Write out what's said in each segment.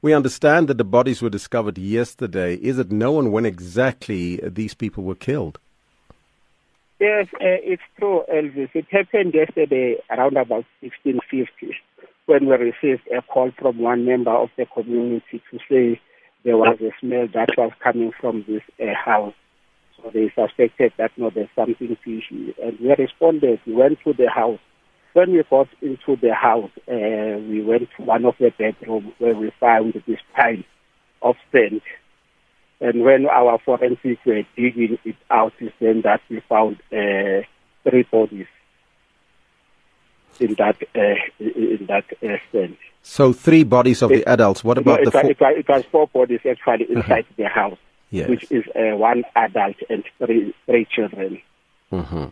We understand that the bodies were discovered yesterday. Is it known when exactly these people were killed? Yes, uh, it's true, Elvis. It happened yesterday around about 1650 when we received a call from one member of the community to say there was a smell that was coming from this uh, house. So they suspected that no, there's something fishy. And we responded. We went to the house. When we got into the house, uh, we went to one of the bedrooms where we found this pile of sand. And when our forensics were digging it out, is then that we found uh, three bodies in that uh, in that uh, sand. So three bodies of it, the adults. What about no, the four? It was, it was four bodies actually uh-huh. inside uh-huh. the house, yes. which is uh, one adult and three three children. Mm-hmm.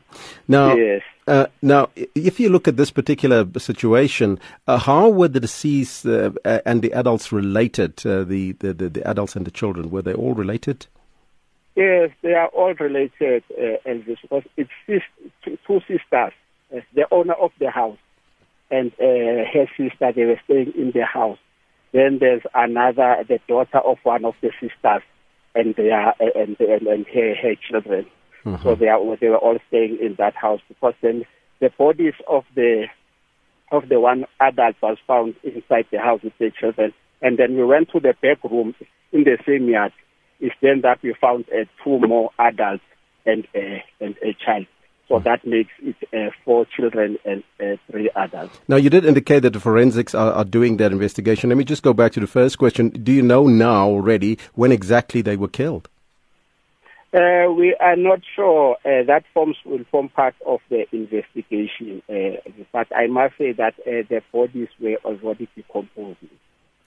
Now, yes. uh, now, if you look at this particular situation, uh, how were the deceased uh, and the adults related? Uh, the, the, the, adults and the children were they all related? Yes, they are all related, uh, Elvis, because it's two sisters. the owner of the house and uh, her sister, they were staying in the house. Then there's another, the daughter of one of the sisters, and they are and and, and her her children. Mm-hmm. So they are they were all staying in that house because then the bodies of the of the one adult was found inside the house with the children, and then we went to the back room in the same yard. It's then that we found uh, two more adults and uh, and a child. So that makes it uh, four children and uh, three adults. Now, you did indicate that the forensics are, are, doing that investigation. Let me just go back to the first question. Do you know now already when exactly they were killed? Uh, we are not sure. Uh, that forms will form part of the investigation. Uh, but I must say that uh, the bodies were already decomposing.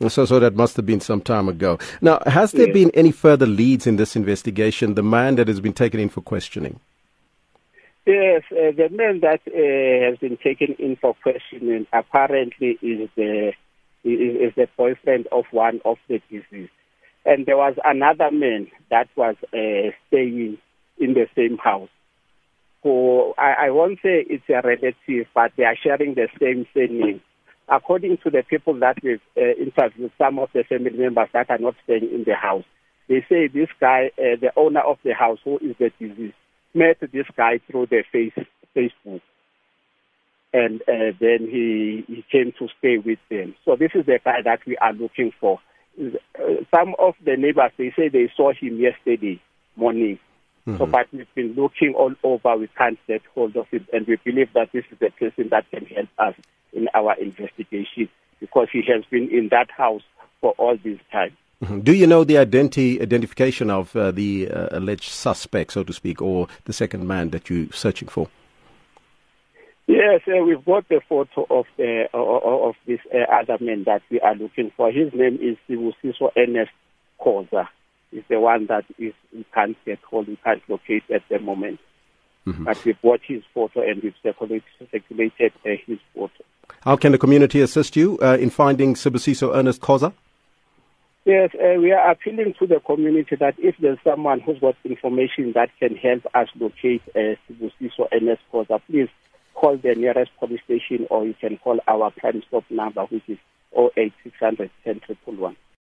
So, so that must have been some time ago. Now, has there yes. been any further leads in this investigation? The man that has been taken in for questioning. Yes, uh, the man that uh, has been taken in for questioning apparently is the is, is the boyfriend of one of the deceased, and there was another man that was uh, staying in the same house. Who I, I won't say it's a relative, but they are sharing the same surname. According to the people that we've uh, interviewed, some of the family members that are not staying in the house, they say this guy, uh, the owner of the house, who is the deceased met this guy through the face, Facebook. And uh, then he, he came to stay with them. So this is the guy that we are looking for. Some of the neighbors, they say they saw him yesterday morning. Mm-hmm. So, but we've been looking all over. We can't get hold of him. And we believe that this is the person that can help us in our investigation because he has been in that house for all this time. Mm-hmm. Do you know the identi- identification of uh, the uh, alleged suspect, so to speak, or the second man that you're searching for? Yes, uh, we've got the photo of the of this uh, other man that we are looking for. His name is Sibusiso Ernest Khoza. Is the one that is we can't get hold, we can't locate at the moment. Mm-hmm. But we've got his photo and we've circulated, uh, his photo. How can the community assist you uh, in finding Sibusiso Ernest Khoza? Yes, uh, we are appealing to the community that if there's someone who's got information that can help us locate uh, Sibusiso NS Khoza, please call the nearest police station or you can call our Crime Stop number, which is 08600 10